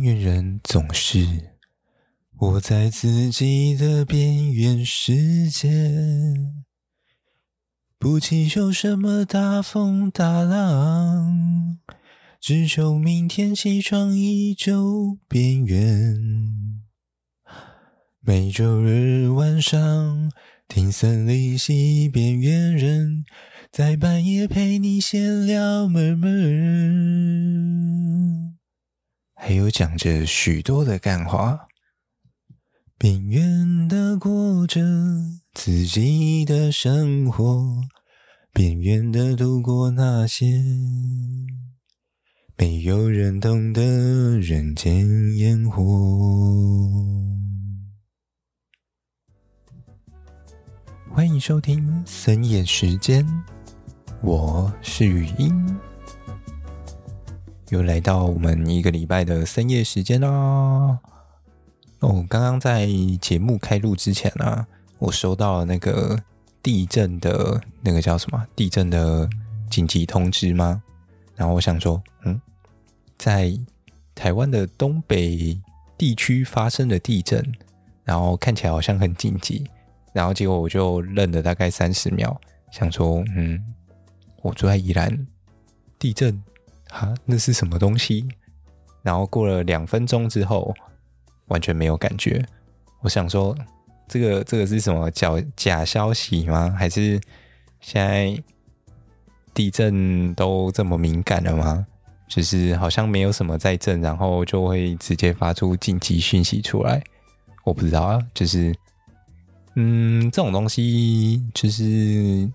边缘人总是活在自己的边缘世界，不祈求什么大风大浪，只求明天起床依旧边缘。每周日晚上听森林系边缘人，在半夜陪你闲聊闷闷。还有讲着许多的干话，边缘的过着自己的生活，边缘的度过那些没有人懂的人间烟火。欢迎收听深夜时间，我是语音。又来到我们一个礼拜的深夜时间啦！哦，刚刚在节目开录之前啊，我收到了那个地震的那个叫什么？地震的紧急通知吗？然后我想说，嗯，在台湾的东北地区发生的地震，然后看起来好像很紧急，然后结果我就愣了大概三十秒，想说，嗯，我住在宜兰，地震。啊，那是什么东西？然后过了两分钟之后，完全没有感觉。我想说，这个这个是什么假假消息吗？还是现在地震都这么敏感了吗？就是好像没有什么在震，然后就会直接发出紧急讯息出来。我不知道啊，就是嗯，这种东西就是。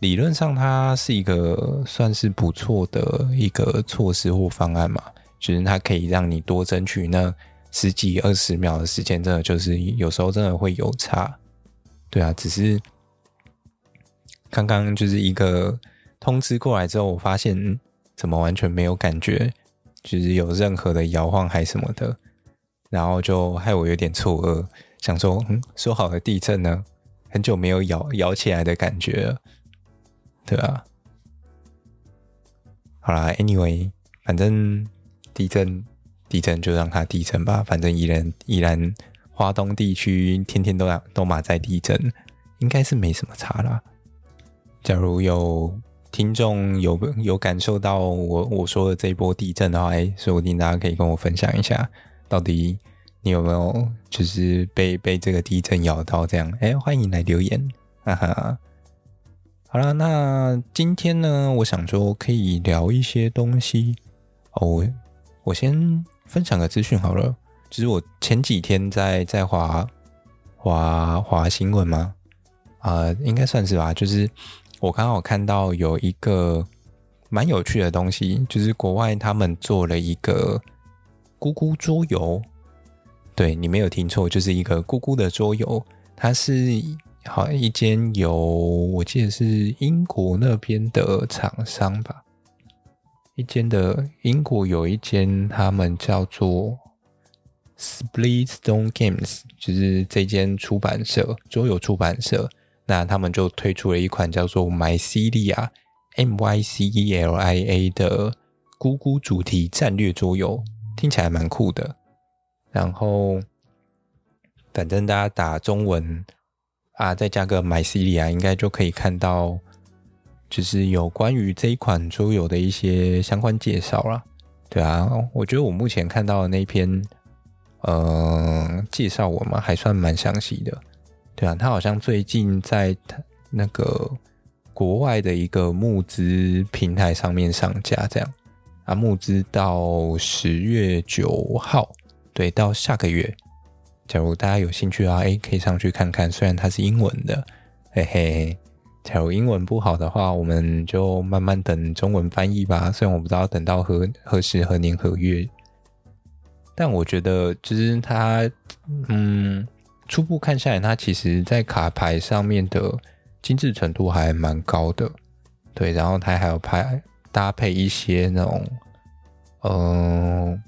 理论上，它是一个算是不错的一个措施或方案嘛，就是它可以让你多争取那十几二十秒的时间，真的就是有时候真的会有差。对啊，只是刚刚就是一个通知过来之后，我发现怎么完全没有感觉，就是有任何的摇晃还什么的，然后就害我有点错愕，想说，嗯，说好的地震呢？很久没有摇摇起来的感觉了。对啊，好啦，Anyway，反正地震，地震就让它地震吧。反正依然依然，华东地区天天都要都马在地震，应该是没什么差啦。假如有听众有有感受到我我说的这一波地震的话，哎，说不定大家可以跟我分享一下，到底你有没有就是被被这个地震咬到这样？哎，欢迎来留言，哈哈。好了，那今天呢，我想说可以聊一些东西哦。我先分享个资讯好了，就是我前几天在在华华华新闻吗？啊、呃，应该算是吧。就是我刚好看到有一个蛮有趣的东西，就是国外他们做了一个咕咕桌游。对，你没有听错，就是一个咕咕的桌游，它是。好，一间有我记得是英国那边的厂商吧，一间的英国有一间，他们叫做 Splitstone Games，就是这间出版社，桌游出版社，那他们就推出了一款叫做 Mycelia M Y C E L I A 的咕咕主题战略桌游，听起来蛮酷的。然后，反正大家打中文。啊，再加个 Mycelia，应该就可以看到，就是有关于这一款桌游的一些相关介绍了。对啊，我觉得我目前看到的那篇，呃，介绍文嘛，还算蛮详细的。对啊，他好像最近在那个国外的一个募资平台上面上架，这样啊，募资到十月九号，对，到下个月。假如大家有兴趣啊，诶，可以上去看看。虽然它是英文的，嘿嘿。假如英文不好的话，我们就慢慢等中文翻译吧。虽然我不知道等到何何时何年何月，但我觉得就是它，嗯，初步看下来，它其实在卡牌上面的精致程度还蛮高的。对，然后它还有拍搭配一些那种，嗯、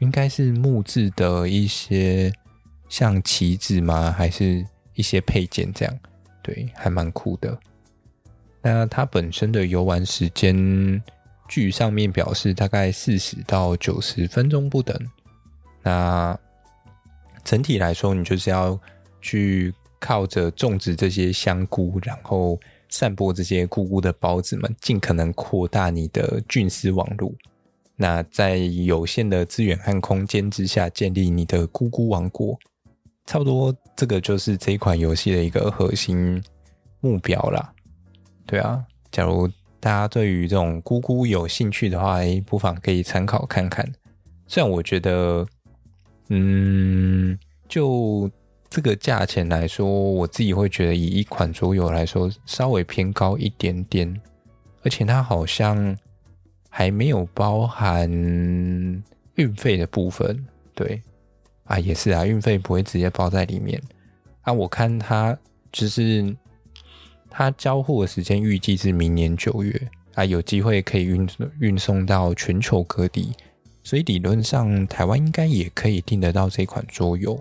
应该是木质的一些。像旗子吗？还是一些配件这样？对，还蛮酷的。那它本身的游玩时间，据上面表示大概四十到九十分钟不等。那整体来说，你就是要去靠着种植这些香菇，然后散播这些菇菇的孢子们，尽可能扩大你的菌丝网络。那在有限的资源和空间之下，建立你的菇菇王国，差不多这个就是这一款游戏的一个核心目标啦。对啊，假如大家对于这种咕咕有兴趣的话，诶，不妨可以参考看看。虽然我觉得，嗯，就这个价钱来说，我自己会觉得以一款桌游来说，稍微偏高一点点，而且它好像。还没有包含运费的部分，对啊，也是啊，运费不会直接包在里面啊。我看他就是他交货的时间预计是明年九月啊，有机会可以运运送到全球各地，所以理论上台湾应该也可以订得到这款桌游。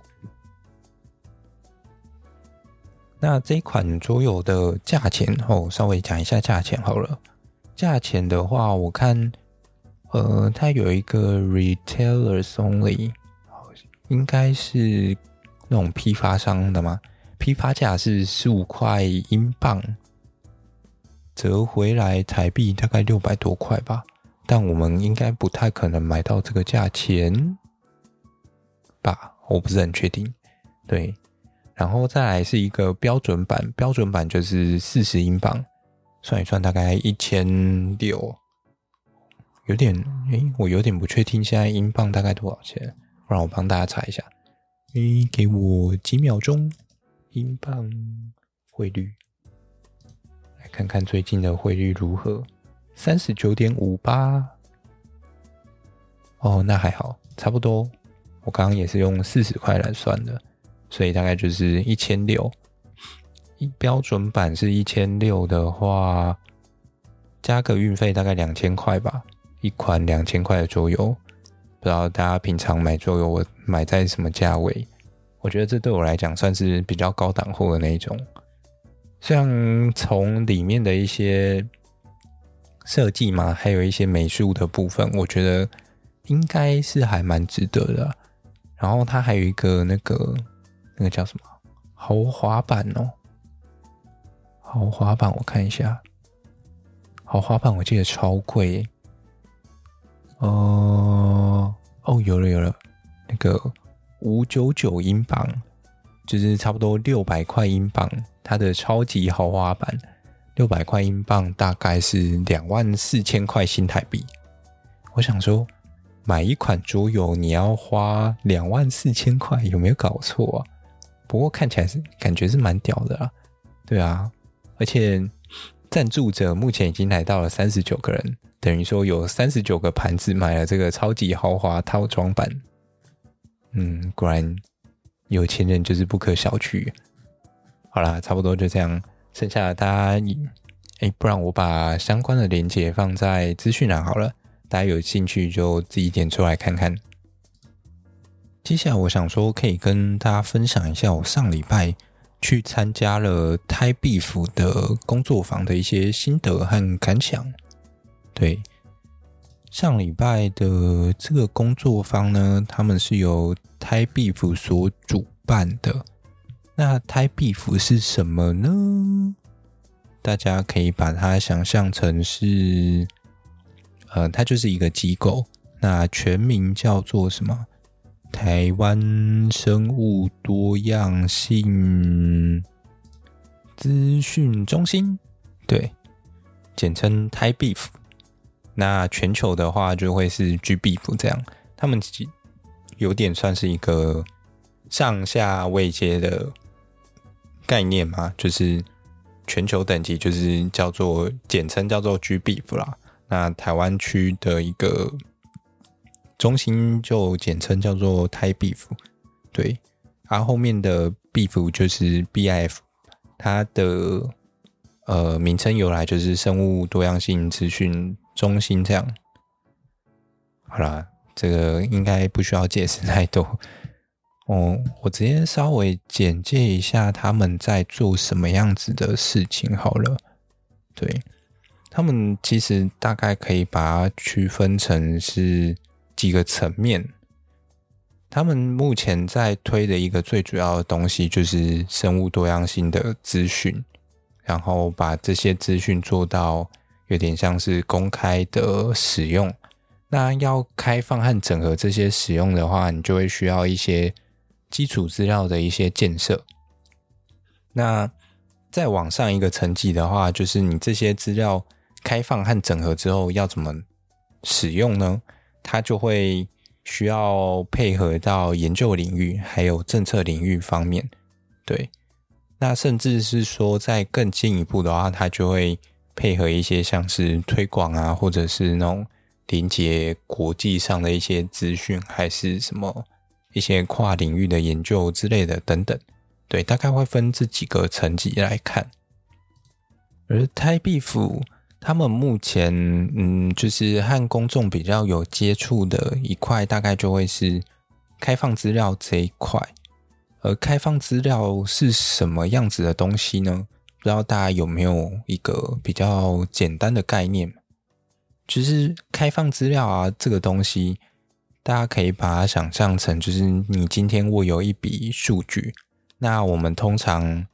那这款桌游的价钱哦，稍微讲一下价钱好了。价钱的话，我看，呃，它有一个 retailers only，应该是那种批发商的吗？批发价是十五块英镑，折回来台币大概六百多块吧。但我们应该不太可能买到这个价钱吧？我不是很确定。对，然后再来是一个标准版，标准版就是四十英镑。算一算，大概一千六，有点诶，我有点不确定现在英镑大概多少钱，让我帮大家查一下。诶，给我几秒钟，英镑汇率，来看看最近的汇率如何，三十九点五八。哦，那还好，差不多。我刚刚也是用四十块来算的，所以大概就是一千六。一标准版是一千六的话，加个运费大概两千块吧。一款两千块的桌游，不知道大家平常买桌游我买在什么价位？我觉得这对我来讲算是比较高档货的那一种。像从里面的一些设计嘛，还有一些美术的部分，我觉得应该是还蛮值得的。然后它还有一个那个那个叫什么豪华版哦。豪华版我看一下，豪华版我记得超贵，哦哦，有了有了，那个五九九英镑，就是差不多六百块英镑，它的超级豪华版六百块英镑大概是两万四千块新台币。我想说，买一款桌游你要花两万四千块，有没有搞错啊？不过看起来是感觉是蛮屌的啊，对啊。而且赞助者目前已经来到了三十九个人，等于说有三十九个盘子买了这个超级豪华套装版。嗯，果然有钱人就是不可小觑。好啦，差不多就这样，剩下的大家，哎，不然我把相关的链接放在资讯栏好了，大家有兴趣就自己点出来看看。接下来我想说，可以跟大家分享一下我上礼拜。去参加了 Thai Beef 的工作坊的一些心得和感想。对，上礼拜的这个工作坊呢，他们是由 Thai Beef 所主办的。那 Thai Beef 是什么呢？大家可以把它想象成是，呃，它就是一个机构。那全名叫做什么？台湾生物多样性资讯中心，对，简称 Thai Beef。那全球的话就会是 GBF 这样，他们有点算是一个上下位阶的概念嘛，就是全球等级就是叫做简称叫做 GBF 啦。那台湾区的一个。中心就简称叫做 Thai B F，对，而、啊、后面的 Beef 就是 BIF，它的呃名称由来就是生物多样性资讯中心这样。好啦，这个应该不需要解释太多。哦，我直接稍微简介一下他们在做什么样子的事情好了。对，他们其实大概可以把它区分成是。几个层面，他们目前在推的一个最主要的东西就是生物多样性的资讯，然后把这些资讯做到有点像是公开的使用。那要开放和整合这些使用的话，你就会需要一些基础资料的一些建设。那再往上一个层级的话，就是你这些资料开放和整合之后要怎么使用呢？它就会需要配合到研究领域还有政策领域方面。对，那甚至是说再更进一步的话，它就会配合一些像是推广啊，或者是那种。连接国际上的一些资讯，还是什么一些跨领域的研究之类的等等，对，大概会分这几个层级来看。而泰必府他们目前，嗯，就是和公众比较有接触的一块，大概就会是开放资料这一块。而开放资料是什么样子的东西呢？不知道大家有没有一个比较简单的概念？就是开放资料啊，这个东西，大家可以把它想象成，就是你今天握有一笔数据，那我们通常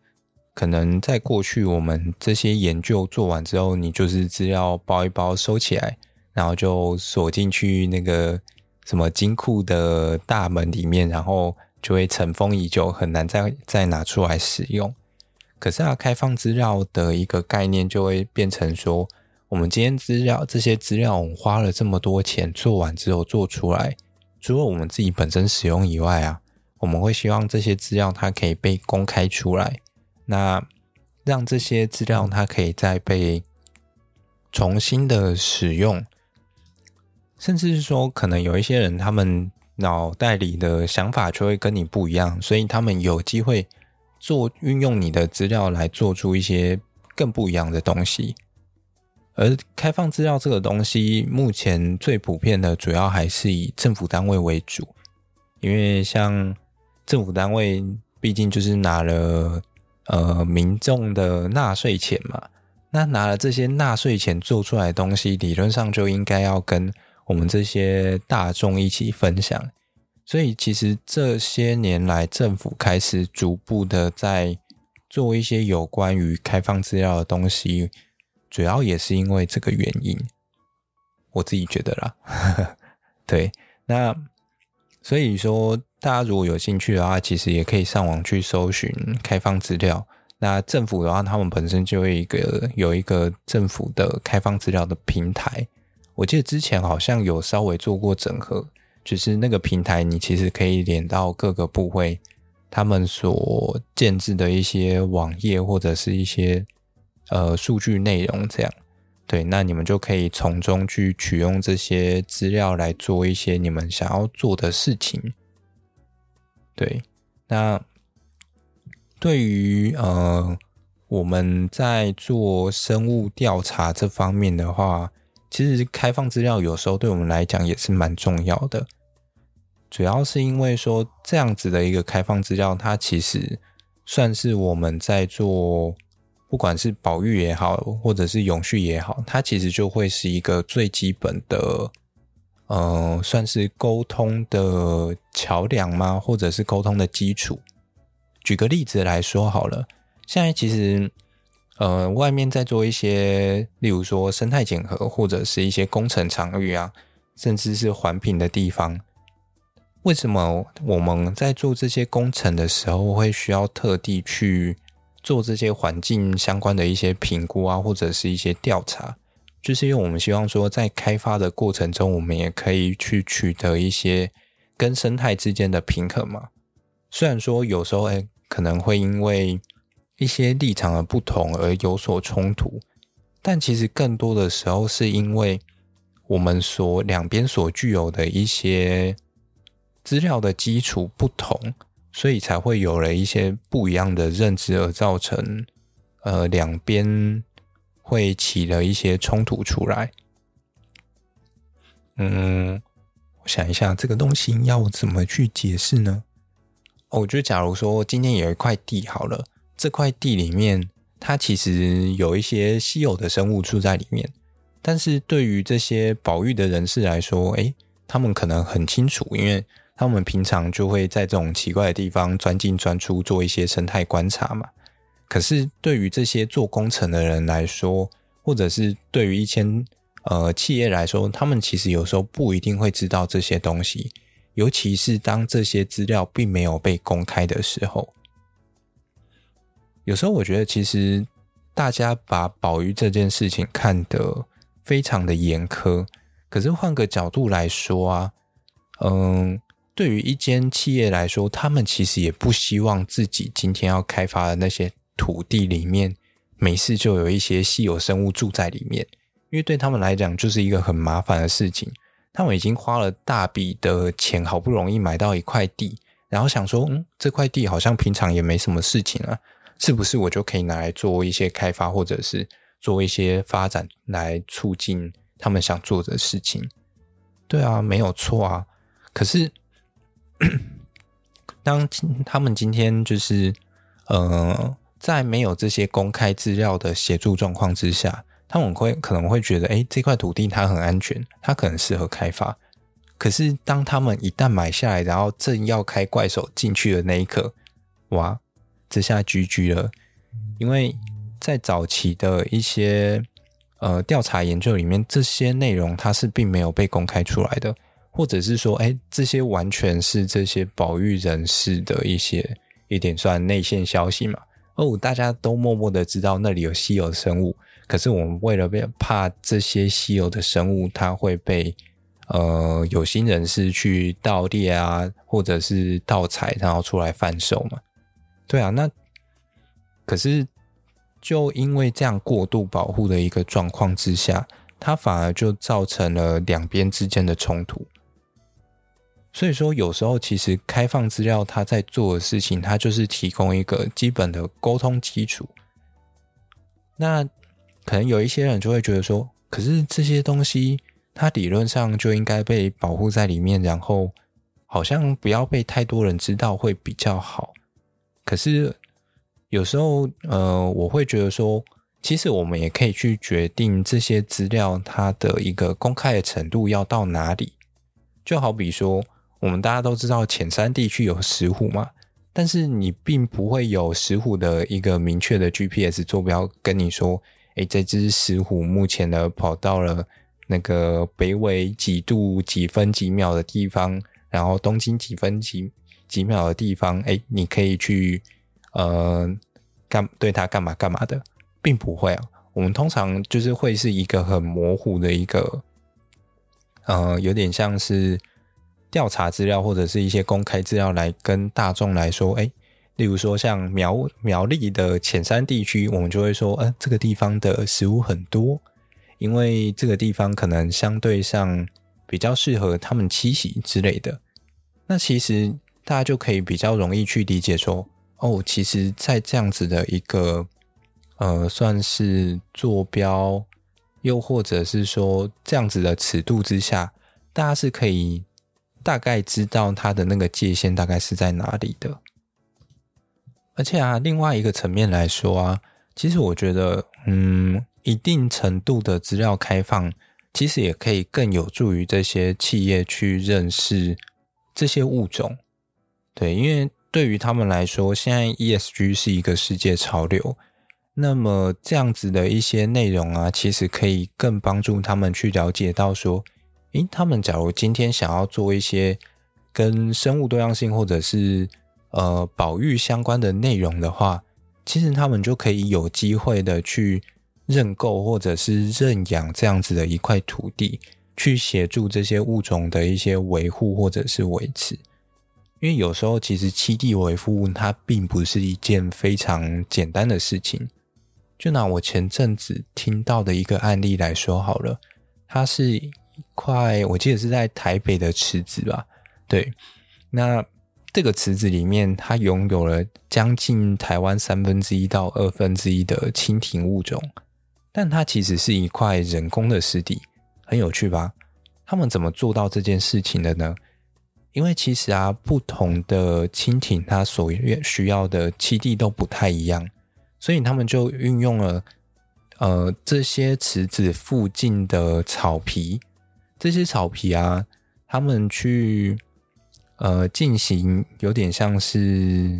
可能在过去，我们这些研究做完之后，你就是资料包一包收起来，然后就锁进去那个什么金库的大门里面，然后就会尘封已久，很难再再拿出来使用。可是啊，开放资料的一个概念就会变成说，我们今天资料这些资料，我们花了这么多钱做完之后做出来，除了我们自己本身使用以外啊，我们会希望这些资料它可以被公开出来，那让这些资料它可以再被重新的使用，甚至是说，可能有一些人他们脑袋里的想法就会跟你不一样，所以他们有机会做运用你的资料来做出一些更不一样的东西。而开放资料这个东西，目前最普遍的主要还是以政府单位为主，因为像政府单位毕竟就是拿了呃民众的纳税钱嘛，那拿了这些纳税钱做出来的东西，理论上就应该要跟我们这些大众一起分享。所以其实这些年来，政府开始逐步的在做一些有关于开放资料的东西。主要也是因为这个原因，我自己觉得啦。对，那所以说，大家如果有兴趣的话，其实也可以上网去搜寻开放资料。那政府的话，他们本身就有一个有一个政府的开放资料的平台。我记得之前好像有稍微做过整合，就是那个平台，你其实可以连到各个部会他们所建置的一些网页或者是一些。呃，数据内容这样，对，那你们就可以从中去取用这些资料来做一些你们想要做的事情。对，那对于呃我们在做生物调查这方面的话，其实开放资料有时候对我们来讲也是蛮重要的。主要是因为说这样子的一个开放资料，它其实算是我们在做。不管是保育也好，或者是永续也好，它其实就会是一个最基本的，呃，算是沟通的桥梁吗？或者是沟通的基础。举个例子来说好了，现在其实，呃，外面在做一些，例如说生态检核，或者是一些工程场域啊，甚至是环评的地方，为什么我们在做这些工程的时候，会需要特地去？做这些环境相关的一些评估啊，或者是一些调查，就是因为我们希望说，在开发的过程中，我们也可以去取得一些跟生态之间的平衡嘛。虽然说有时候诶可能会因为一些立场的不同而有所冲突，但其实更多的时候是因为我们所两边所具有的一些资料的基础不同。所以才会有了一些不一样的认知，而造成呃两边会起了一些冲突出来。嗯，我想一下，这个东西要怎么去解释呢？哦，我觉得，假如说今天有一块地好了，这块地里面它其实有一些稀有的生物住在里面，但是对于这些保育的人士来说，诶，他们可能很清楚，因为他们平常就会在这种奇怪的地方钻进钻出，做一些生态观察嘛。可是对于这些做工程的人来说，或者是对于一些呃企业来说，他们其实有时候不一定会知道这些东西，尤其是当这些资料并没有被公开的时候。有时候我觉得，其实大家把保育这件事情看得非常的严苛。可是换个角度来说啊，嗯，对于一间企业来说，他们其实也不希望自己今天要开发的那些土地里面，没事就有一些稀有生物住在里面，因为对他们来讲就是一个很麻烦的事情。他们已经花了大笔的钱，好不容易买到一块地，然后想说，嗯，这块地好像平常也没什么事情啊，是不是我就可以拿来做一些开发，或者是做一些发展来促进？他们想做的事情，对啊，没有错啊。可是，当他们今天就是呃，在没有这些公开资料的协助状况之下，他们会可能会觉得，哎，这块土地它很安全，它可能适合开发。可是，当他们一旦买下来，然后正要开怪手进去的那一刻，哇，这下 GG 了，因为在早期的一些。呃，调查研究里面这些内容它是并没有被公开出来的，或者是说，哎，这些完全是这些保育人士的一些一点算内线消息嘛？哦，大家都默默的知道那里有稀有生物，可是我们为了怕这些稀有的生物它会被呃有心人士去盗猎啊，或者是盗采，然后出来贩售嘛？对啊，那可是。就因为这样过度保护的一个状况之下，它反而就造成了两边之间的冲突。所以说，有时候其实开放资料，它在做的事情，它就是提供一个基本的沟通基础。那可能有一些人就会觉得说，可是这些东西，它理论上就应该被保护在里面，然后好像不要被太多人知道会比较好。可是。有时候，呃，我会觉得说，其实我们也可以去决定这些资料它的一个公开的程度要到哪里。就好比说，我们大家都知道浅山地区有石虎嘛，但是你并不会有石虎的一个明确的 GPS 坐标跟你说，诶，这只石虎目前呢跑到了那个北纬几度几分几秒的地方，然后东经几分几几秒的地方，诶，你可以去。呃，干对他干嘛干嘛的，并不会啊。我们通常就是会是一个很模糊的一个，呃，有点像是调查资料或者是一些公开资料来跟大众来说，哎，例如说像苗苗栗的浅山地区，我们就会说，呃，这个地方的食物很多，因为这个地方可能相对上比较适合他们栖息之类的。那其实大家就可以比较容易去理解说。哦，其实，在这样子的一个呃，算是坐标，又或者是说这样子的尺度之下，大家是可以大概知道它的那个界限大概是在哪里的。而且啊，另外一个层面来说啊，其实我觉得，嗯，一定程度的资料开放，其实也可以更有助于这些企业去认识这些物种。对，因为。对于他们来说，现在 ESG 是一个世界潮流。那么这样子的一些内容啊，其实可以更帮助他们去了解到说，诶，他们假如今天想要做一些跟生物多样性或者是呃保育相关的内容的话，其实他们就可以有机会的去认购或者是认养这样子的一块土地，去协助这些物种的一些维护或者是维持。因为有时候，其实七地维护它并不是一件非常简单的事情。就拿我前阵子听到的一个案例来说好了，它是一块，我记得是在台北的池子吧？对，那这个池子里面，它拥有了将近台湾三分之一到二分之一的蜻蜓物种，但它其实是一块人工的湿地，很有趣吧？他们怎么做到这件事情的呢？因为其实啊，不同的蜻蜓它所需要的栖地都不太一样，所以他们就运用了呃这些池子附近的草皮，这些草皮啊，他们去呃进行有点像是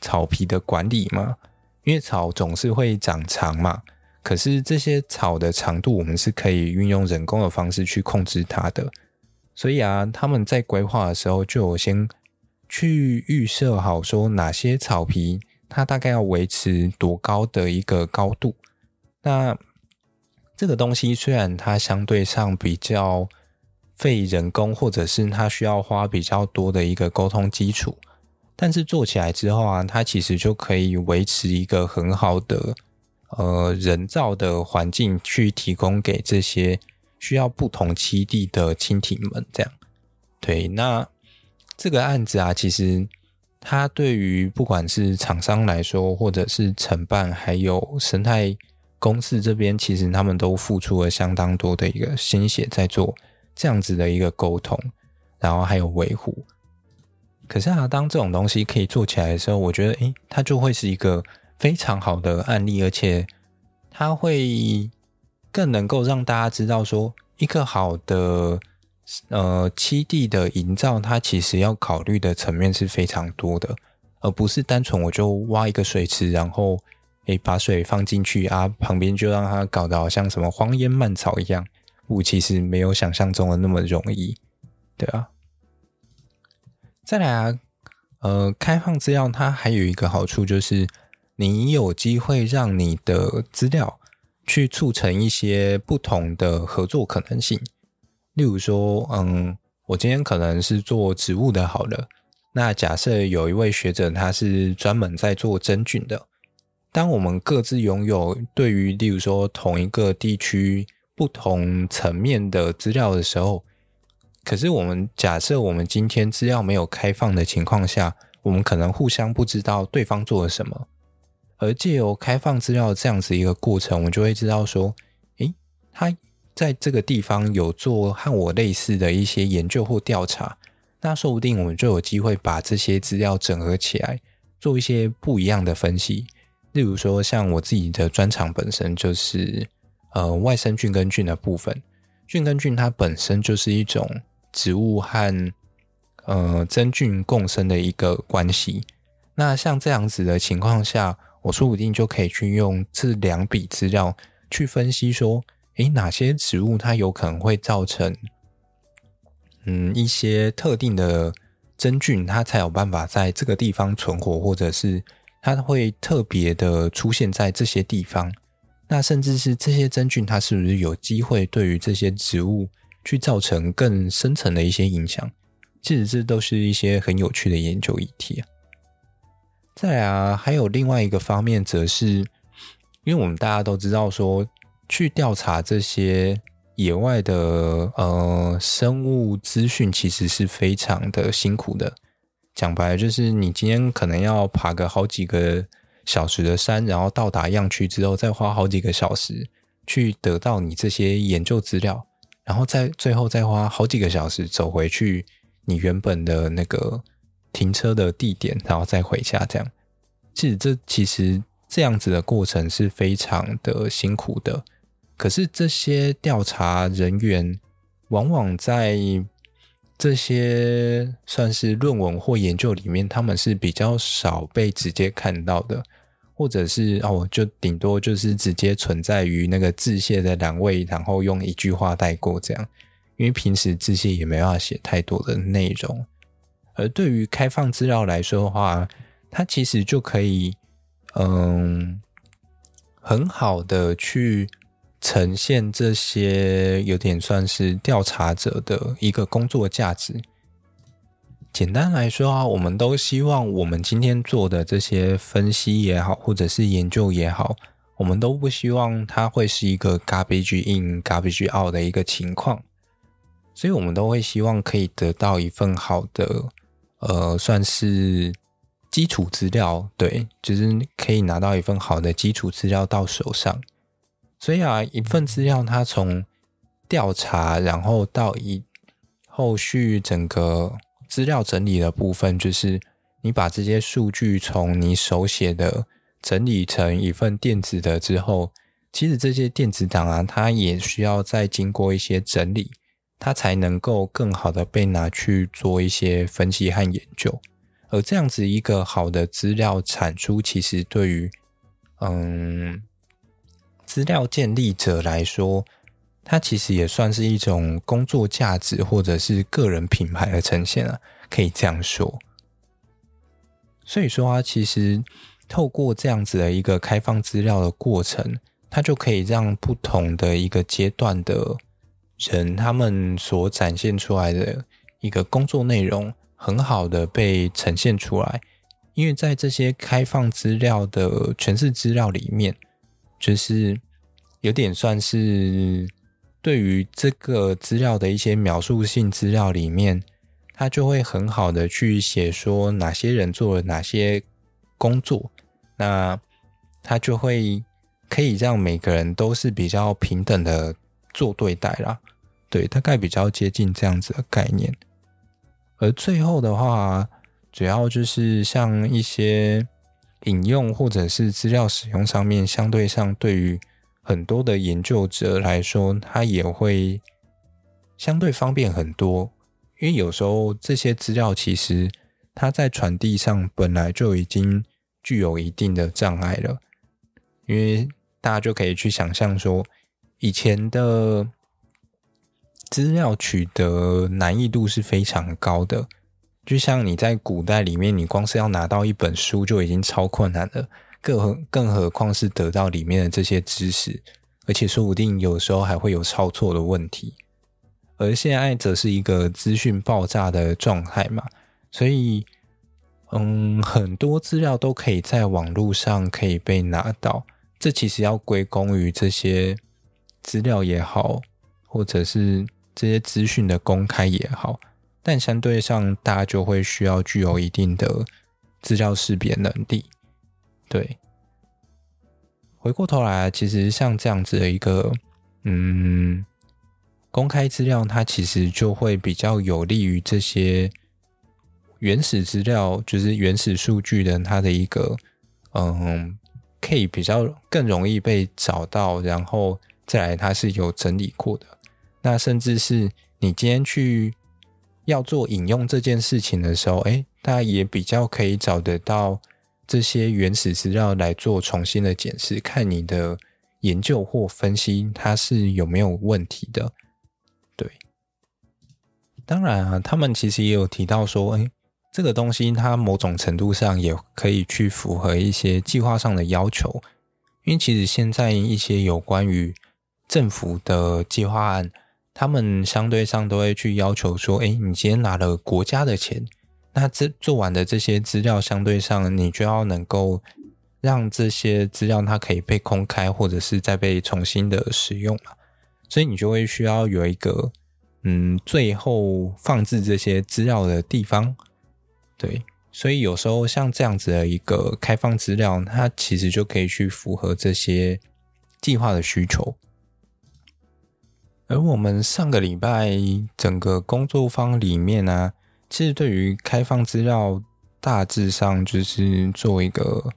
草皮的管理嘛，因为草总是会长长嘛。可是这些草的长度，我们是可以运用人工的方式去控制它的。所以啊，他们在规划的时候就有先去预设好，说哪些草皮它大概要维持多高的一个高度。那这个东西虽然它相对上比较费人工，或者是它需要花比较多的一个沟通基础，但是做起来之后啊，它其实就可以维持一个很好的。呃，人造的环境去提供给这些需要不同栖地的蜻蜓们，这样。对，那这个案子啊，其实它对于不管是厂商来说，或者是承办，还有生态公司这边，其实他们都付出了相当多的一个心血在做这样子的一个沟通，然后还有维护。可是啊，当这种东西可以做起来的时候，我觉得，诶，它就会是一个。非常好的案例，而且它会更能够让大家知道说，一个好的呃栖地的营造，它其实要考虑的层面是非常多的，而不是单纯我就挖一个水池，然后诶把水放进去啊，旁边就让它搞得好像什么荒烟蔓草一样，我其实没有想象中的那么容易，对啊。再来啊，呃，开放资料它还有一个好处就是。你有机会让你的资料去促成一些不同的合作可能性，例如说，嗯，我今天可能是做植物的，好了，那假设有一位学者他是专门在做真菌的，当我们各自拥有对于例如说同一个地区不同层面的资料的时候，可是我们假设我们今天资料没有开放的情况下，我们可能互相不知道对方做了什么。而借由开放资料这样子一个过程，我就会知道说，诶，他在这个地方有做和我类似的一些研究或调查，那说不定我们就有机会把这些资料整合起来，做一些不一样的分析。例如说，像我自己的专长本身就是呃外生菌根菌的部分，菌根菌它本身就是一种植物和呃真菌共生的一个关系。那像这样子的情况下，我说不定就可以去用这两笔资料去分析说，诶，哪些植物它有可能会造成，嗯，一些特定的真菌，它才有办法在这个地方存活，或者是它会特别的出现在这些地方。那甚至是这些真菌，它是不是有机会对于这些植物去造成更深层的一些影响？其实这都是一些很有趣的研究议题啊。再啊，还有另外一个方面，则是因为我们大家都知道说，去调查这些野外的呃生物资讯，其实是非常的辛苦的。讲白了，就是你今天可能要爬个好几个小时的山，然后到达样区之后，再花好几个小时去得到你这些研究资料，然后再最后再花好几个小时走回去你原本的那个。停车的地点，然后再回家，这样。其实这其实这样子的过程是非常的辛苦的。可是这些调查人员往往在这些算是论文或研究里面，他们是比较少被直接看到的，或者是哦，就顶多就是直接存在于那个致谢的栏位，然后用一句话带过这样。因为平时致谢也没办法写太多的内容。而对于开放资料来说的话，它其实就可以，嗯，很好的去呈现这些有点算是调查者的一个工作价值。简单来说啊，我们都希望我们今天做的这些分析也好，或者是研究也好，我们都不希望它会是一个 garbage in, garbage out 的一个情况，所以我们都会希望可以得到一份好的。呃，算是基础资料，对，就是可以拿到一份好的基础资料到手上。所以啊，一份资料它从调查，然后到一后续整个资料整理的部分，就是你把这些数据从你手写的整理成一份电子的之后，其实这些电子档啊，它也需要再经过一些整理。它才能够更好的被拿去做一些分析和研究。而这样子一个好的资料产出，其实对于嗯资料建立者来说，它其实也算是一种工作价值或者是个人品牌的呈现啊，可以这样说。所以说啊，其实透过这样子的一个开放资料的过程，它就可以让不同的一个阶段的人，他们所展现出来的一个工作内容，很好的被呈现出来。因为在这些开放资料的诠释资料里面，就是有点算是。对于这个资料的一些描述性资料里面，他就会很好的去写说哪些人做了哪些工作，那他就会可以让每个人都是比较平等的做对待啦，对，大概比较接近这样子的概念。而最后的话，主要就是像一些引用或者是资料使用上面，相对上对于。很多的研究者来说，它也会相对方便很多，因为有时候这些资料其实它在传递上本来就已经具有一定的障碍了，因为大家就可以去想象说，以前的资料取得难易度是非常高的，就像你在古代里面，你光是要拿到一本书就已经超困难了。更何更何况是得到里面的这些知识，而且说不定有时候还会有抄错的问题。而现在则是一个资讯爆炸的状态嘛，所以嗯，很多资料都可以在网络上可以被拿到。这其实要归功于这些资料也好，或者是这些资讯的公开也好，但相对上大家就会需要具有一定的资料识别能力。对，回过头来，其实像这样子的一个嗯公开资料，它其实就会比较有利于这些原始资料，就是原始数据的它的一个嗯，可以比较更容易被找到，然后再来它是有整理过的。那甚至是你今天去要做引用这件事情的时候，哎，大家也比较可以找得到。这些原始资料来做重新的检视，看你的研究或分析它是有没有问题的。对，当然啊，他们其实也有提到说，哎，这个东西它某种程度上也可以去符合一些计划上的要求，因为其实现在一些有关于政府的计划案，他们相对上都会去要求说，哎，你今天拿了国家的钱。那这做完的这些资料，相对上你就要能够让这些资料它可以被公开，或者是再被重新的使用了，所以你就会需要有一个嗯，最后放置这些资料的地方。对，所以有时候像这样子的一个开放资料，它其实就可以去符合这些计划的需求。而我们上个礼拜整个工作坊里面呢、其实对于开放资料，大致上就是做一个，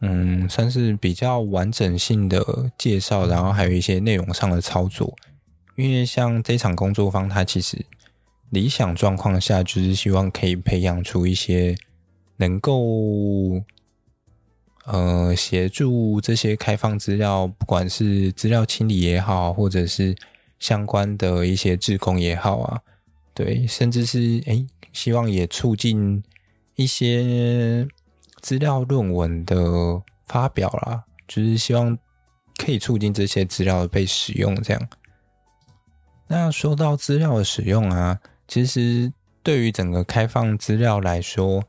嗯，算是比较完整性的介绍，然后还有一些内容上的操作。因为像这场工作坊，它其实理想状况下就是希望可以培养出一些能够，呃，协助这些开放资料，不管是资料清理也好，或者是相关的一些志工也好啊。对，甚至是诶，希望也促进一些资料论文的发表啦，就是希望可以促进这些资料被使用。这样，那说到资料的使用啊，其实对于整个开放资料来说，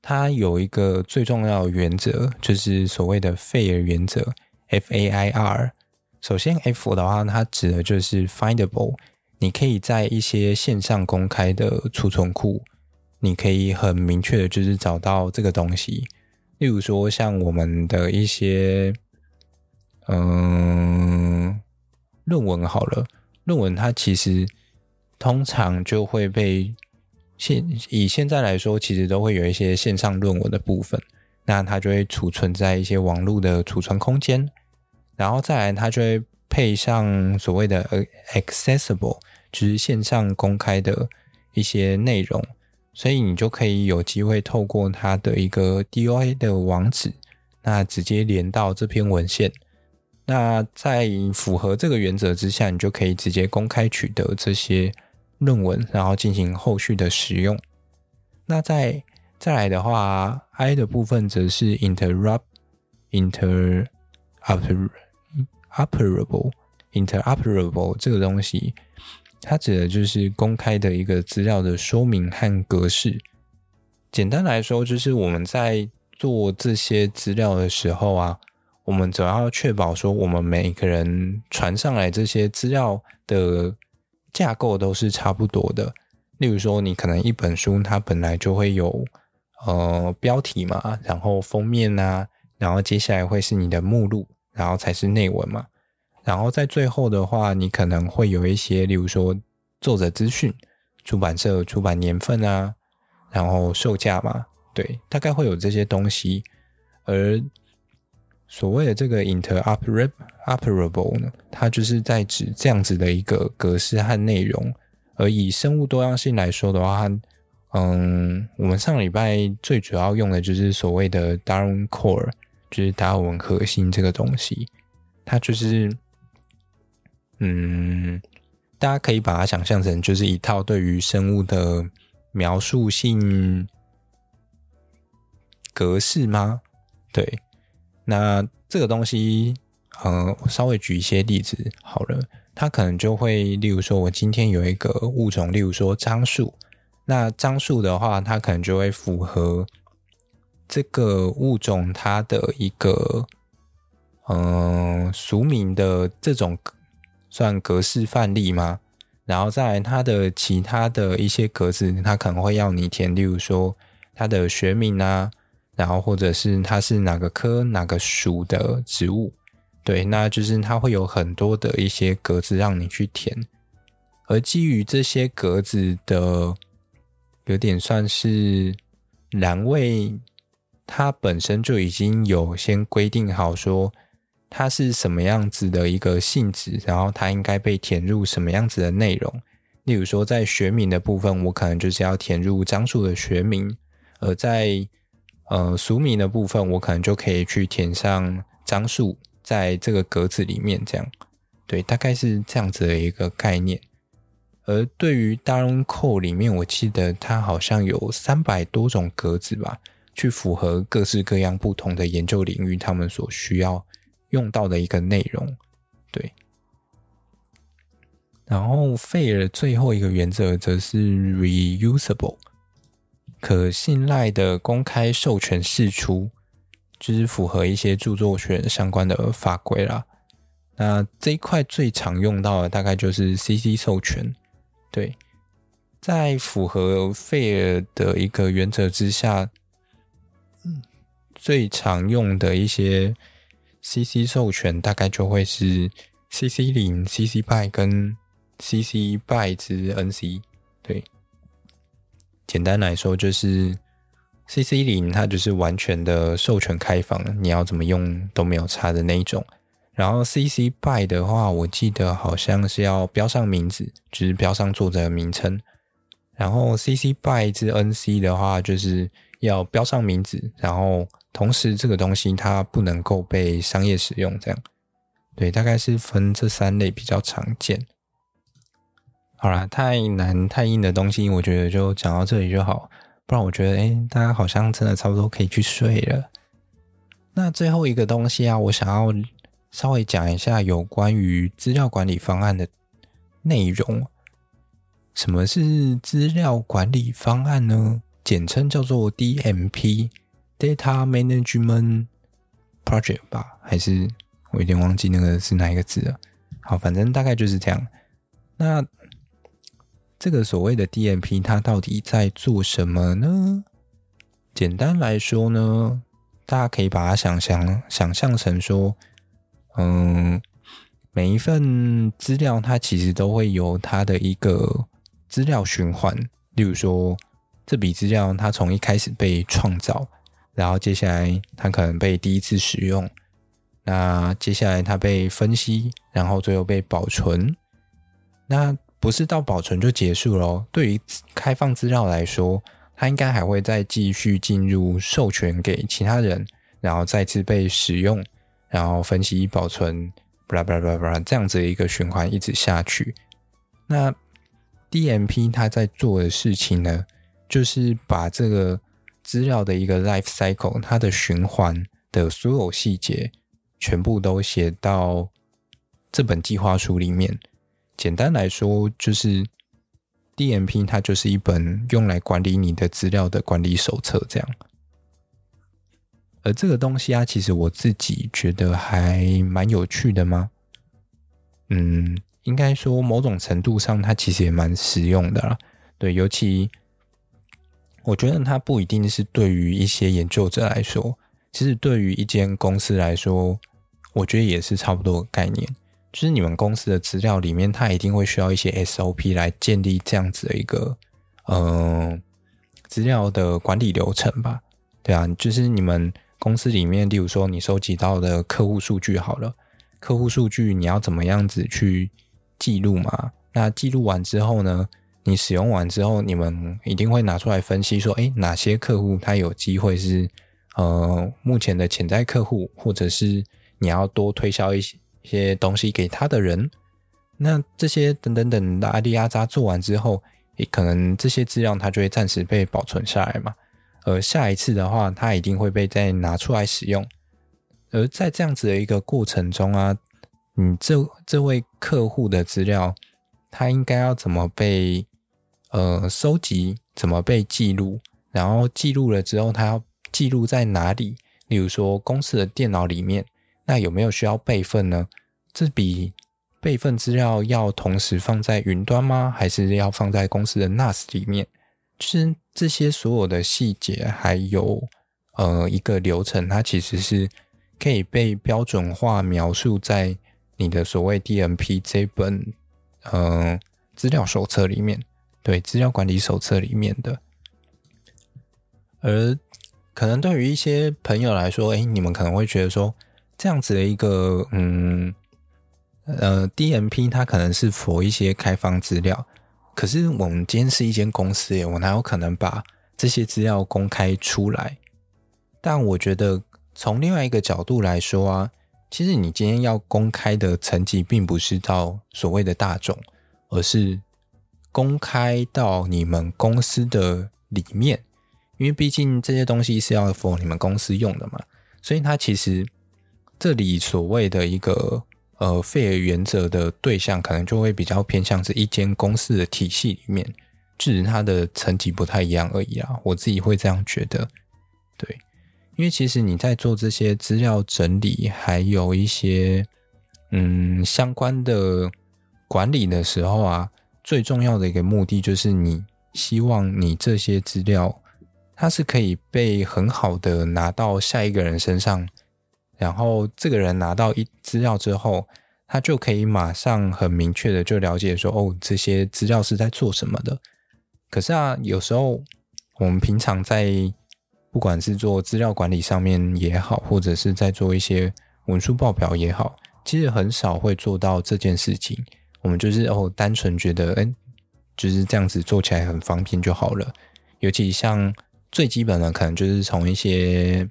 它有一个最重要的原则，就是所谓的 FAIR 原则 （F-A-I-R）。首先，F 的话，它指的就是 findable。你可以在一些线上公开的储存库，你可以很明确的，就是找到这个东西。例如说，像我们的一些，嗯，论文好了，论文它其实通常就会被现以现在来说，其实都会有一些线上论文的部分，那它就会储存在一些网络的储存空间，然后再来它就会配上所谓的 accessible。就是线上公开的一些内容，所以你就可以有机会透过它的一个 DOA 的网址，那直接连到这篇文献。那在符合这个原则之下，你就可以直接公开取得这些论文，然后进行后续的使用。那再再来的话，I 的部分则是 interrupt inter operable operable interoperable 这个东西，它指的就是公开的一个资料的说明和格式。简单来说，就是我们在做这些资料的时候啊，我们总要确保说，我们每个人传上来这些资料的架构都是差不多的。例如说，你可能一本书它本来就会有呃标题嘛，然后封面啊，然后接下来会是你的目录，然后才是内文嘛。然后在最后的话，你可能会有一些，例如说作者资讯、出版社出版年份啊，然后售价嘛，对，大概会有这些东西。而所谓的这个 interoperable 呢，它就是在指这样子的一个格式和内容。而以生物多样性来说的话，嗯，我们上礼拜最主要用的就是所谓的 Darwin Core，就是达尔文核心这个东西，它就是，嗯，大家可以把它想象成就是一套对于生物的描述性格式吗？对，那这个东西，嗯，稍微举一些例子好了。它可能就会，例如说，我今天有一个物种，例如说樟树，那樟树的话，它可能就会符合这个物种它的一个，嗯、俗名的这种算格式范例吗？然后再来它的其他的一些格子，它可能会要你填，例如说它的学名啊，然后或者是它是哪个科哪个属的植物。对，那就是它会有很多的一些格子让你去填，而基于这些格子的，有点算是栏位，它本身就已经有先规定好说它是什么样子的一个性质，然后它应该被填入什么样子的内容。例如说，在学名的部分，我可能就是要填入樟树的学名；而在呃俗名的部分，我可能就可以去填上樟树。在这个格子里面，这样对，大概是这样子的一个概念。而对于 Darwin Core 里面，我记得它好像有三百多种格子吧，去符合各式各样不同的研究领域，他们所需要用到的一个内容。对。然后费尔最后一个原则则是 reusable，可信赖的公开授权释出。就是符合一些著作权相关的法规啦。那这一块最常用到的大概就是 CC 授权。对，在符合费尔的一个原则之下，最常用的一些 CC 授权大概就会是 CC 零、CC BY 跟 CC BY 之 NC。对，简单来说就是。C C 零它就是完全的授权开放，你要怎么用都没有差的那一种。然后 C C BY 的话，我记得好像是要标上名字，就是标上作者的名称。然后 C C BY 之 N C 的话，就是要标上名字，然后同时这个东西它不能够被商业使用，这样。对，大概是分这三类比较常见。好啦，太难太硬的东西，我觉得就讲到这里就好。不然我觉得，哎，大家好像真的差不多可以去睡了。那最后一个东西啊，我想要稍微讲一下有关于资料管理方案的内容。什么是资料管理方案呢？简称叫做 DMP data Management Project） 吧？还是我有点忘记那个是哪一个字了。好，反正大概就是这样。那这个所谓的 DMP，它到底在做什么呢？简单来说呢，大家可以把它想象想象成说，嗯，每一份资料它其实都会有它的一个资料循环。例如说，这笔资料它从一开始被创造，然后接下来它可能被第一次使用，那接下来它被分析，然后最后被保存。那不是到保存就结束了。对于开放资料来说，它应该还会再继续进入授权给其他人，然后再次被使用，然后分析、保存，巴拉巴拉巴拉这样子一个循环一直下去。那 DMP 它在做的事情呢，就是把这个资料的一个 life cycle，它的循环的所有细节，全部都写到这本计划书里面。简单来说，就是 DMP 它就是一本用来管理你的资料的管理手册，这样。而这个东西啊，其实我自己觉得还蛮有趣的吗？嗯，应该说某种程度上，它其实也蛮实用的啦。对，尤其我觉得它不一定是对于一些研究者来说，其实对于一间公司来说，我觉得也是差不多的概念。就是你们公司的资料里面，它一定会需要一些 SOP 来建立这样子的一个嗯资料的管理流程吧？对啊，就是你们公司里面，例如说你收集到的客户数据好了，客户数据你要怎么样子去记录嘛？那记录完之后呢，你使用完之后，你们一定会拿出来分析说，诶，哪些客户他有机会是呃目前的潜在客户，或者是你要多推销一些。东西给他的人，那这些等等等的阿迪阿扎做完之后，也可能这些资料它就会暂时被保存下来嘛。而下一次的话，它一定会被再拿出来使用。而在这样子的一个过程中啊，你这这位客户的资料，他应该要怎么被呃收集，怎么被记录，然后记录了之后，它要记录在哪里？例如说公司的电脑里面。那有没有需要备份呢？这笔备份资料要同时放在云端吗？还是要放在公司的 NAS 里面？就是这些所有的细节，还有呃一个流程，它其实是可以被标准化描述在你的所谓 DMP 这本呃资料手册里面，对，资料管理手册里面的。而可能对于一些朋友来说，诶，你们可能会觉得说。这样子的一个嗯呃 DMP，它可能是 for 一些开放资料，可是我们今天是一间公司耶，我哪有可能把这些资料公开出来？但我觉得从另外一个角度来说啊，其实你今天要公开的层级，并不是到所谓的大众，而是公开到你们公司的里面，因为毕竟这些东西是要 for 你们公司用的嘛，所以它其实。这里所谓的一个呃 fair 原则的对象，可能就会比较偏向是一间公司的体系里面，只是它的层级不太一样而已啊。我自己会这样觉得，对，因为其实你在做这些资料整理，还有一些嗯相关的管理的时候啊，最重要的一个目的就是你希望你这些资料，它是可以被很好的拿到下一个人身上。然后这个人拿到一资料之后，他就可以马上很明确的就了解说，哦，这些资料是在做什么的。可是啊，有时候我们平常在不管是做资料管理上面也好，或者是在做一些文书报表也好，其实很少会做到这件事情。我们就是哦，单纯觉得，哎，就是这样子做起来很方便就好了。尤其像最基本的，可能就是从一些。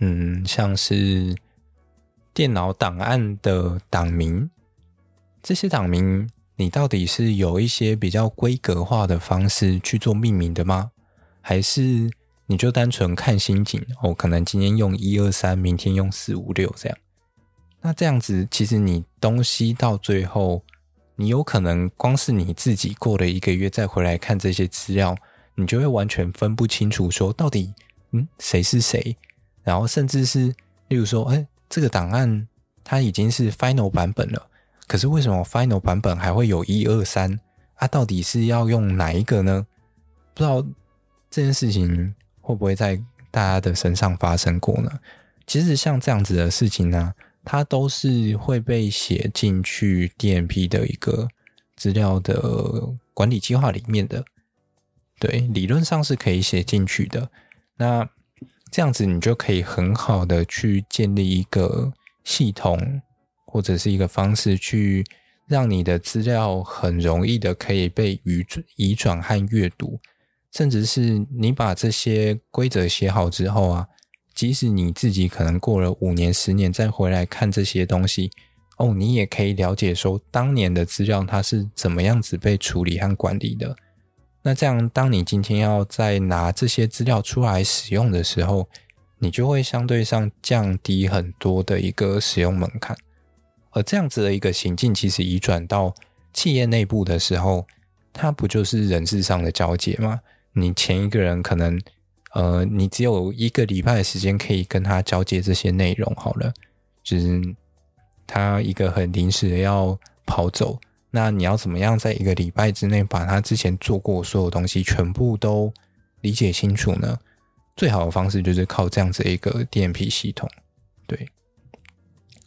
嗯，像是电脑档案的档名，这些档名你到底是有一些比较规格化的方式去做命名的吗？还是你就单纯看心情？哦，可能今天用一二三，明天用四五六这样。那这样子，其实你东西到最后，你有可能光是你自己过了一个月再回来看这些资料，你就会完全分不清楚说到底，嗯，谁是谁？然后甚至是，例如说，哎，这个档案它已经是 final 版本了，可是为什么 final 版本还会有一二三？啊，到底是要用哪一个呢？不知道这件事情会不会在大家的身上发生过呢？其实像这样子的事情呢，它都是会被写进去 DMP 的一个资料的管理计划里面的。对，理论上是可以写进去的。那这样子，你就可以很好的去建立一个系统，或者是一个方式去让你的资料很容易的可以被移、移转和阅读，甚至是你把这些规则写好之后啊，即使你自己可能过了五年、十年再回来看这些东西，哦，你也可以了解说当年的资料它是怎么样子被处理和管理的。那这样，当你今天要再拿这些资料出来使用的时候，你就会相对上降低很多的一个使用门槛。而这样子的一个行径，其实移转到企业内部的时候，它不就是人事上的交接吗？你前一个人可能，呃，你只有一个礼拜的时间可以跟他交接这些内容，好了，就是他一个很临时的要跑走。那你要怎么样在一个礼拜之内把他之前做过所有东西全部都理解清楚呢？最好的方式就是靠这样子一个 DMP 系统。对，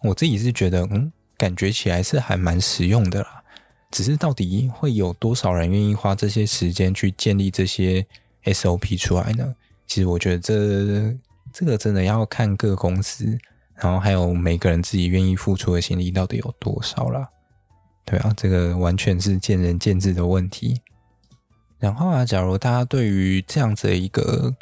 我自己是觉得，嗯，感觉起来是还蛮实用的啦。只是到底会有多少人愿意花这些时间去建立这些 SOP 出来呢？其实我觉得这这个真的要看各公司，然后还有每个人自己愿意付出的心力到底有多少啦。对啊，这个完全是见仁见智的问题。然后啊，假如大家对于这样子的一个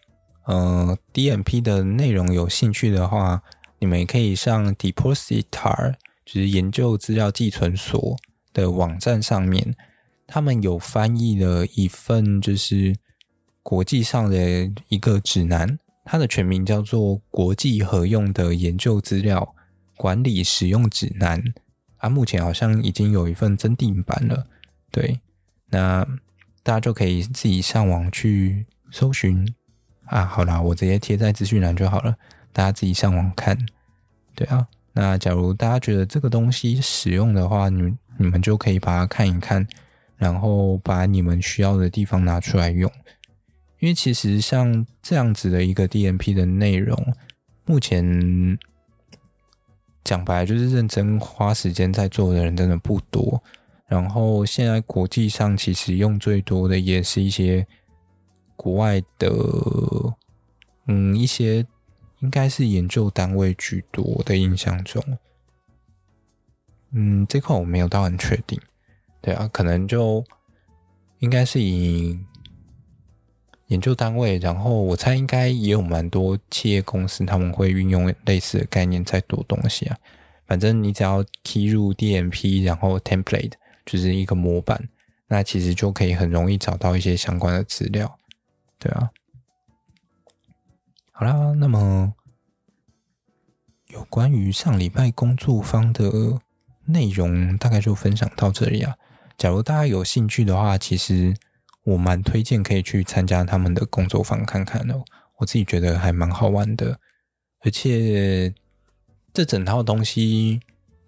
呃 DMP 的内容有兴趣的话，你们也可以上 Depositar，就是研究资料寄存所的网站上面，他们有翻译了一份就是国际上的一个指南，它的全名叫做《国际合用的研究资料管理使用指南》。啊、目前好像已经有一份增订版了，对，那大家就可以自己上网去搜寻啊。好啦，我直接贴在资讯栏就好了，大家自己上网看。对啊，那假如大家觉得这个东西使用的话，你你们就可以把它看一看，然后把你们需要的地方拿出来用。因为其实像这样子的一个 DMP 的内容，目前。讲白就是认真花时间在做的人真的不多，然后现在国际上其实用最多的也是一些国外的，嗯，一些应该是研究单位居多的印象中，嗯，这块我没有到很确定，对啊，可能就应该是以。研究单位，然后我猜应该也有蛮多企业公司，他们会运用类似的概念在做东西啊。反正你只要 key 入 DMP，然后 template 就是一个模板，那其实就可以很容易找到一些相关的资料。对啊，好啦，那么有关于上礼拜工作方的内容，大概就分享到这里啊。假如大家有兴趣的话，其实。我蛮推荐可以去参加他们的工作坊看看的，我自己觉得还蛮好玩的，而且这整套东西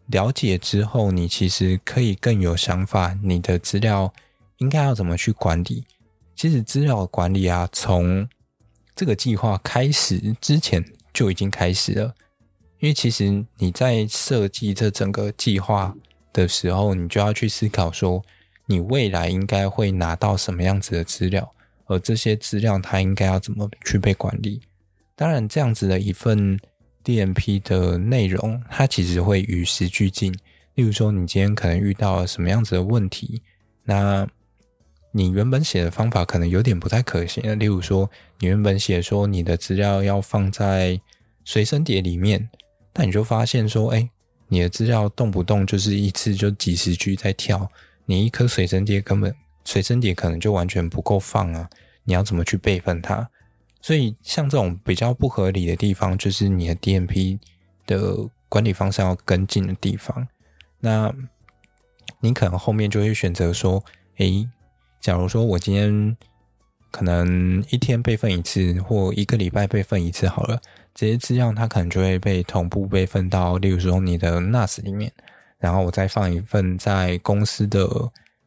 了解之后，你其实可以更有想法，你的资料应该要怎么去管理。其实资料管理啊，从这个计划开始之前就已经开始了，因为其实你在设计这整个计划的时候，你就要去思考说。你未来应该会拿到什么样子的资料，而这些资料它应该要怎么去被管理？当然，这样子的一份 DMP 的内容，它其实会与时俱进。例如说，你今天可能遇到了什么样子的问题，那你原本写的方法可能有点不太可行。例如说，你原本写说你的资料要放在随身碟里面，但你就发现说，哎，你的资料动不动就是一次就几十 G 在跳。你一颗随身碟根本随身碟可能就完全不够放啊！你要怎么去备份它？所以像这种比较不合理的地方，就是你的 DMP 的管理方式要跟进的地方。那你可能后面就会选择说：诶，假如说我今天可能一天备份一次，或一个礼拜备份一次好了，这些资料它可能就会被同步备份到，例如说你的 NAS 里面。然后我再放一份在公司的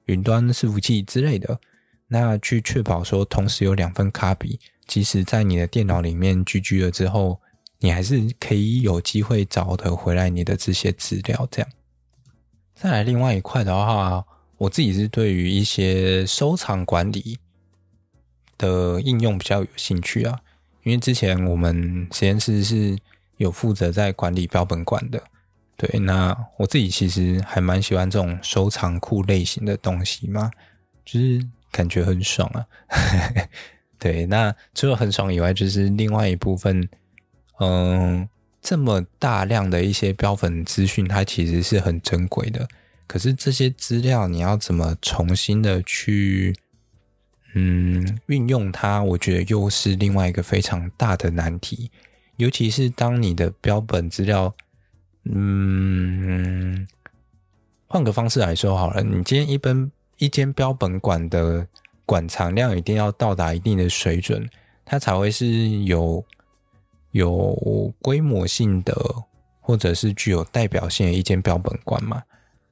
云端伺服器之类的，那去确保说同时有两份卡比，即使在你的电脑里面 GG 了之后，你还是可以有机会找得回来你的这些资料。这样，再来另外一块的话，我自己是对于一些收藏管理的应用比较有兴趣啊，因为之前我们实验室是有负责在管理标本馆的。对，那我自己其实还蛮喜欢这种收藏库类型的东西嘛，就是感觉很爽啊。对，那除了很爽以外，就是另外一部分，嗯，这么大量的一些标本资讯，它其实是很珍贵的。可是这些资料你要怎么重新的去，嗯，运用它？我觉得又是另外一个非常大的难题。尤其是当你的标本资料。嗯，换个方式来说好了，你今天一本一间标本馆的馆藏量一定要到达一定的水准，它才会是有有规模性的，或者是具有代表性的一间标本馆嘛。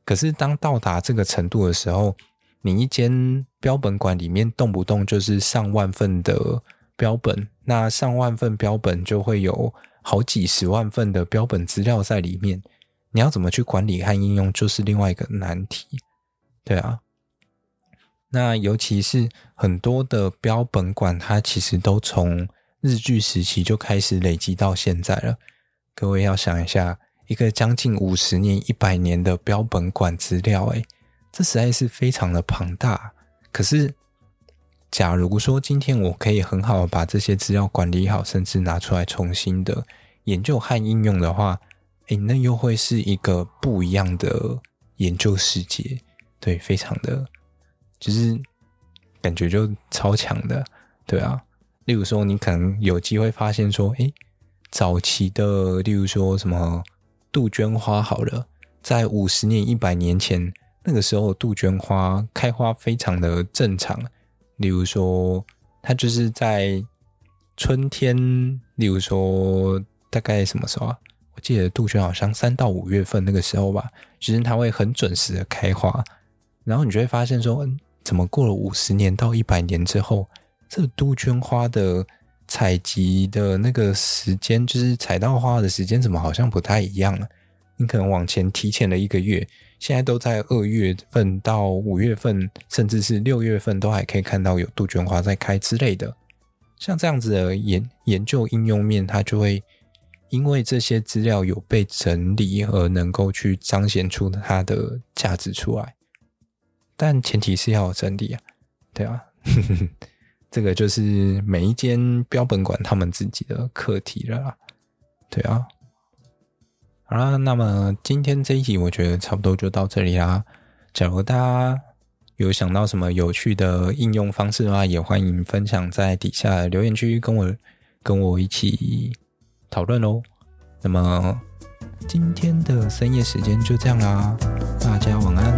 可是当到达这个程度的时候，你一间标本馆里面动不动就是上万份的标本，那上万份标本就会有。好几十万份的标本资料在里面，你要怎么去管理和应用，就是另外一个难题。对啊，那尤其是很多的标本馆，它其实都从日据时期就开始累积到现在了。各位要想一下，一个将近五十年、一百年的标本馆资料，哎，这实在是非常的庞大。可是，假如说今天我可以很好的把这些资料管理好，甚至拿出来重新的研究和应用的话，诶，那又会是一个不一样的研究世界。对，非常的，就是感觉就超强的，对啊。例如说，你可能有机会发现说，诶，早期的，例如说什么杜鹃花，好了，在五十年、一百年前，那个时候杜鹃花开花非常的正常。例如说，它就是在春天，例如说大概什么时候啊？我记得杜鹃好像三到五月份那个时候吧，其实它会很准时的开花。然后你就会发现说，嗯，怎么过了五十年到一百年之后，这杜鹃花的采集的那个时间，就是采到花的时间，怎么好像不太一样了？你可能往前提前了一个月。现在都在二月份到五月份，甚至是六月份，都还可以看到有杜鹃花在开之类的。像这样子的研研究应用面，它就会因为这些资料有被整理，而能够去彰显出它的价值出来。但前提是要有整理啊，对啊，这个就是每一间标本馆他们自己的课题了啦，对啊。好啦，那么今天这一集我觉得差不多就到这里啦。假如大家有想到什么有趣的应用方式的话，也欢迎分享在底下留言区跟我跟我一起讨论喽。那么今天的深夜时间就这样啦，大家晚安。